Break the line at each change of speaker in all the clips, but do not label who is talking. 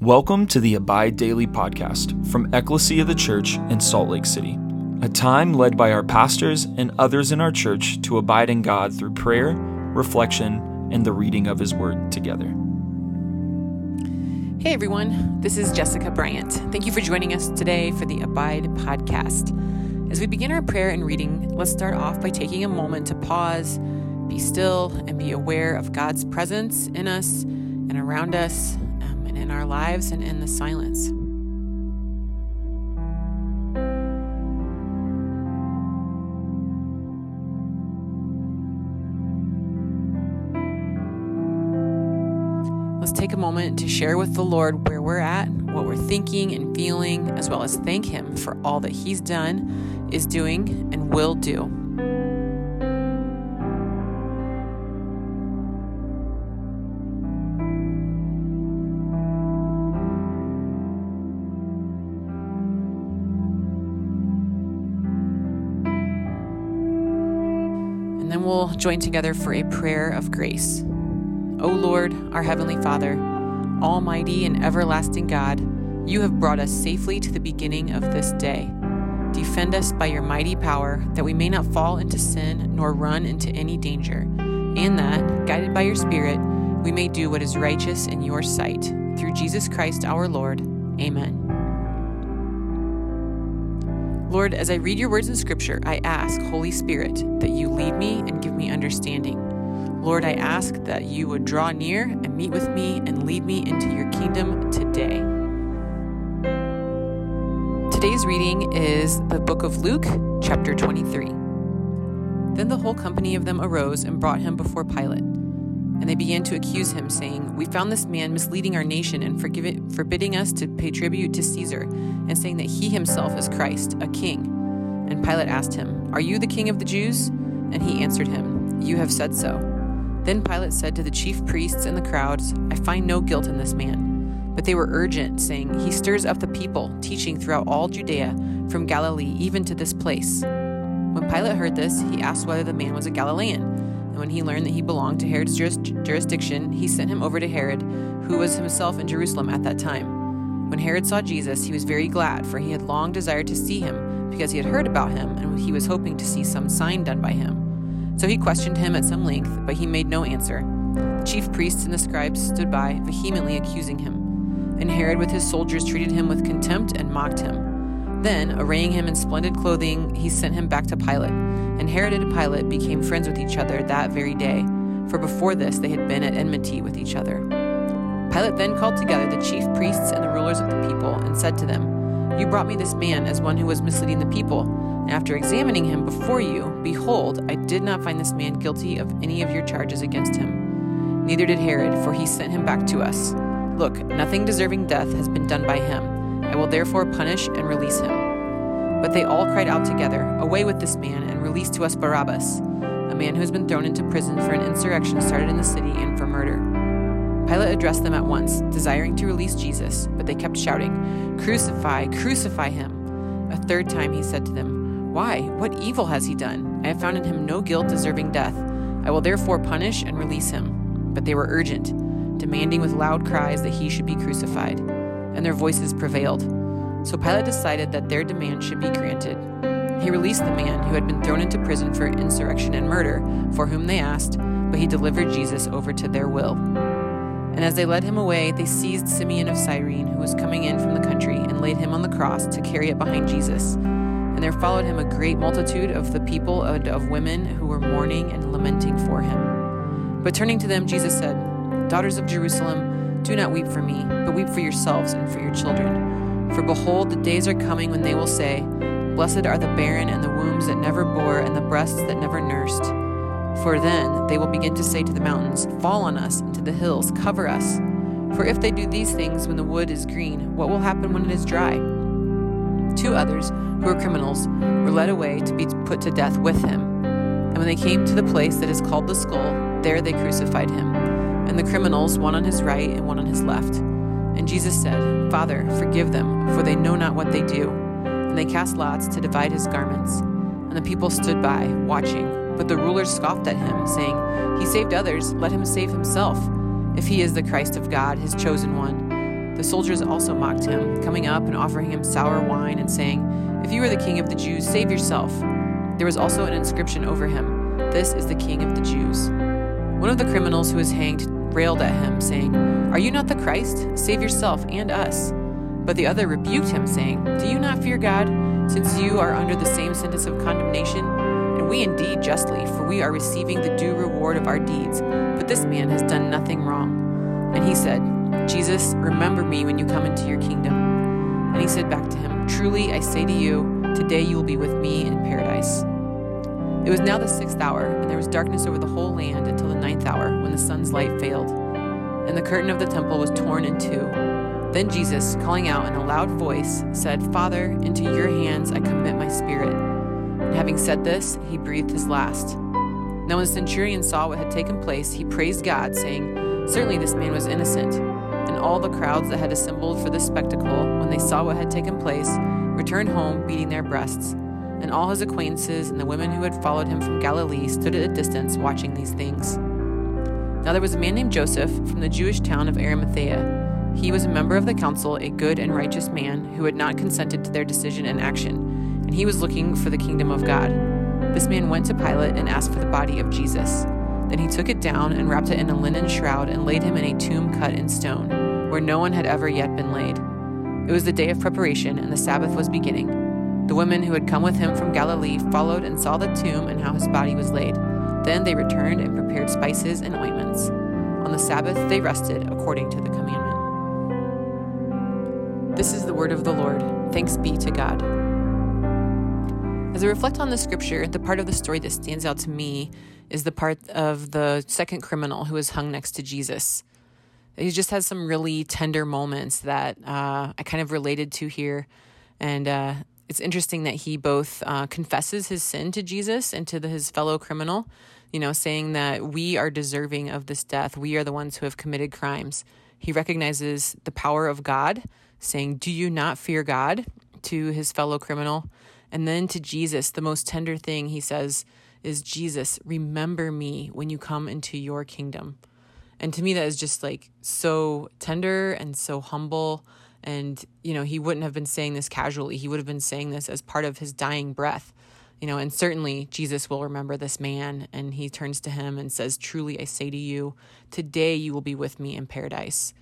Welcome to the Abide Daily podcast from Ecclesia of the Church in Salt Lake City, a time led by our pastors and others in our church to abide in God through prayer, reflection, and the reading of His Word together.
Hey everyone, this is Jessica Bryant. Thank you for joining us today for the Abide podcast. As we begin our prayer and reading, let's start off by taking a moment to pause, be still, and be aware of God's presence in us and around us, and in our lives and in the silence. Let's take a moment to share with the Lord where we're at, what we're thinking and feeling, as well as thank Him for all that He's done, is doing, and will do. And then we'll join together for a prayer of grace. O Lord, our Heavenly Father, Almighty and everlasting God, you have brought us safely to the beginning of this day. Defend us by your mighty power, that we may not fall into sin nor run into any danger, and that, guided by your Spirit, we may do what is righteous in your sight. Through Jesus Christ our Lord. Amen. Lord, as I read your words in Scripture, I ask, Holy Spirit, that you lead me and give me understanding. Lord, I ask that you would draw near and meet with me and lead me into your kingdom today. Today's reading is the book of Luke, chapter 23. Then the whole company of them arose and brought him before Pilate. And they began to accuse him, saying, We found this man misleading our nation and forbidding us to pay tribute to Caesar, and saying that he himself is Christ, a king. And Pilate asked him, Are you the king of the Jews? And he answered him, You have said so. Then Pilate said to the chief priests and the crowds, I find no guilt in this man. But they were urgent, saying, He stirs up the people, teaching throughout all Judea, from Galilee even to this place. When Pilate heard this, he asked whether the man was a Galilean. And when he learned that he belonged to Herod's jurisdiction, he sent him over to Herod, who was himself in Jerusalem at that time. When Herod saw Jesus, he was very glad, for he had long desired to see him, because he had heard about him, and he was hoping to see some sign done by him. So he questioned him at some length, but he made no answer. The chief priests and the scribes stood by, vehemently accusing him. And Herod with his soldiers treated him with contempt and mocked him. Then, arraying him in splendid clothing, he sent him back to Pilate. And Herod and Pilate became friends with each other that very day, for before this they had been at enmity with each other. Pilate then called together the chief priests and the rulers of the people, and said to them, You brought me this man as one who was misleading the people and after examining him before you, behold, I did not find this man guilty of any of your charges against him. Neither did Herod, for he sent him back to us. Look, nothing deserving death has been done by him. I will therefore punish and release him. But they all cried out together, Away with this man, and release to us Barabbas, a man who has been thrown into prison for an insurrection started in the city and for murder. Pilate addressed them at once, desiring to release Jesus, but they kept shouting, Crucify, crucify him. A third time he said to them, why? What evil has he done? I have found in him no guilt deserving death. I will therefore punish and release him. But they were urgent, demanding with loud cries that he should be crucified. And their voices prevailed. So Pilate decided that their demand should be granted. He released the man who had been thrown into prison for insurrection and murder, for whom they asked, but he delivered Jesus over to their will. And as they led him away, they seized Simeon of Cyrene, who was coming in from the country, and laid him on the cross to carry it behind Jesus. And there followed him a great multitude of the people and of women who were mourning and lamenting for him. But turning to them, Jesus said, Daughters of Jerusalem, do not weep for me, but weep for yourselves and for your children. For behold, the days are coming when they will say, Blessed are the barren and the wombs that never bore and the breasts that never nursed. For then they will begin to say to the mountains, Fall on us, and to the hills, cover us. For if they do these things when the wood is green, what will happen when it is dry? Two others, who were criminals, were led away to be put to death with him. And when they came to the place that is called the skull, there they crucified him, and the criminals, one on his right and one on his left. And Jesus said, Father, forgive them, for they know not what they do. And they cast lots to divide his garments. And the people stood by, watching. But the rulers scoffed at him, saying, He saved others, let him save himself, if he is the Christ of God, his chosen one. The soldiers also mocked him, coming up and offering him sour wine and saying, If you are the king of the Jews, save yourself. There was also an inscription over him This is the king of the Jews. One of the criminals who was hanged railed at him, saying, Are you not the Christ? Save yourself and us. But the other rebuked him, saying, Do you not fear God, since you are under the same sentence of condemnation? And we indeed justly, for we are receiving the due reward of our deeds, but this man has done nothing wrong. And he said, Jesus, remember me when you come into your kingdom. And he said back to him, Truly I say to you, today you will be with me in paradise. It was now the sixth hour, and there was darkness over the whole land until the ninth hour, when the sun's light failed. And the curtain of the temple was torn in two. Then Jesus, calling out in a loud voice, said, Father, into your hands I commit my spirit. And having said this, he breathed his last. Now, when the centurion saw what had taken place, he praised God, saying, Certainly this man was innocent. And all the crowds that had assembled for this spectacle, when they saw what had taken place, returned home beating their breasts and all his acquaintances and the women who had followed him from Galilee stood at a distance watching these things. Now there was a man named Joseph from the Jewish town of Arimathea. He was a member of the council, a good and righteous man who had not consented to their decision and action, and he was looking for the kingdom of God. This man went to Pilate and asked for the body of Jesus. Then he took it down and wrapped it in a linen shroud and laid him in a tomb cut in stone, where no one had ever yet been laid. It was the day of preparation, and the Sabbath was beginning. The women who had come with him from Galilee followed and saw the tomb and how his body was laid. Then they returned and prepared spices and ointments. On the Sabbath they rested according to the commandment. This is the word of the Lord. Thanks be to God. As I reflect on the scripture, the part of the story that stands out to me is the part of the second criminal who was hung next to Jesus. He just has some really tender moments that uh, I kind of related to here. And uh, it's interesting that he both uh, confesses his sin to Jesus and to the, his fellow criminal, you know, saying that we are deserving of this death. We are the ones who have committed crimes. He recognizes the power of God, saying, Do you not fear God? to his fellow criminal. And then to Jesus, the most tender thing he says is, Jesus, remember me when you come into your kingdom. And to me, that is just like so tender and so humble and, you know, he wouldn't have been saying this casually. He would have been saying this as part of his dying breath. You know, and certainly Jesus will remember this man. And he turns to him and says, Truly, I say to you, today you will be with me in paradise.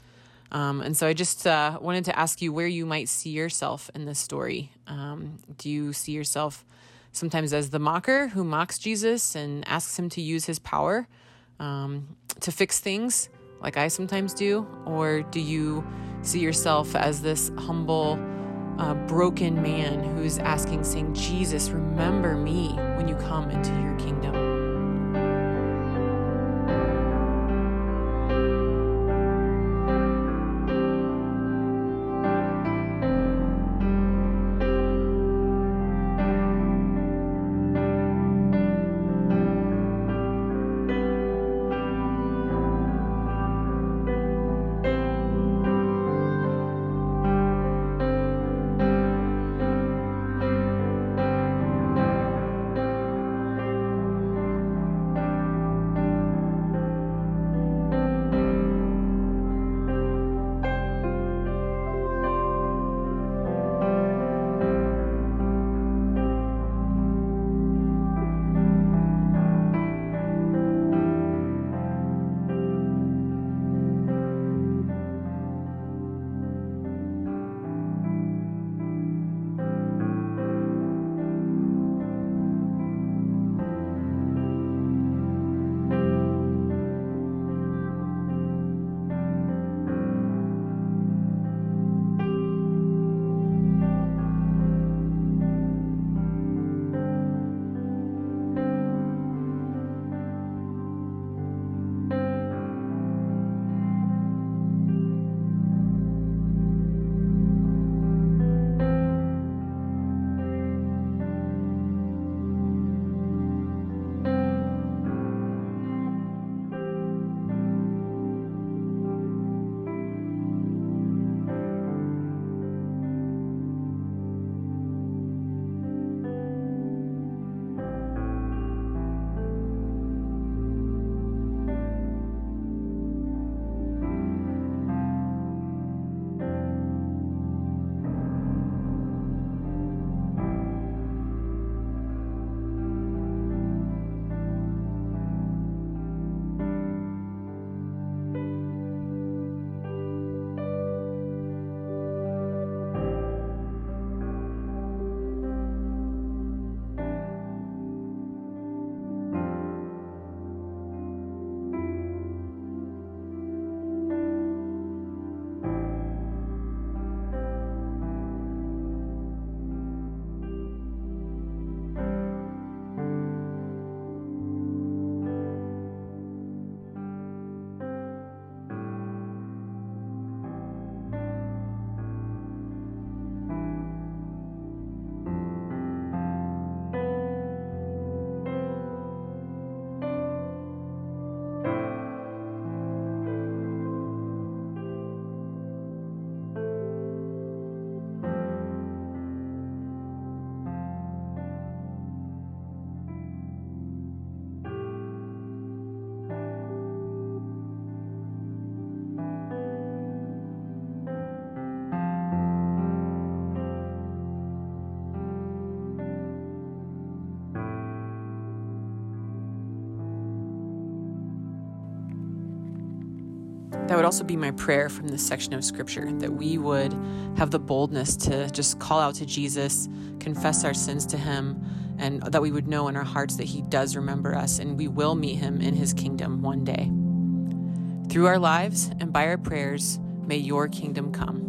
Um, and so I just uh, wanted to ask you where you might see yourself in this story. Um, do you see yourself sometimes as the mocker who mocks Jesus and asks him to use his power um, to fix things, like I sometimes do? Or do you see yourself as this humble, uh, broken man who's asking, saying, Jesus, remember me when you come into your kingdom. That would also be my prayer from this section of scripture that we would have the boldness to just call out to Jesus, confess our sins to him, and that we would know in our hearts that he does remember us and we will meet him in his kingdom one day. Through our lives and by our prayers, may your kingdom come.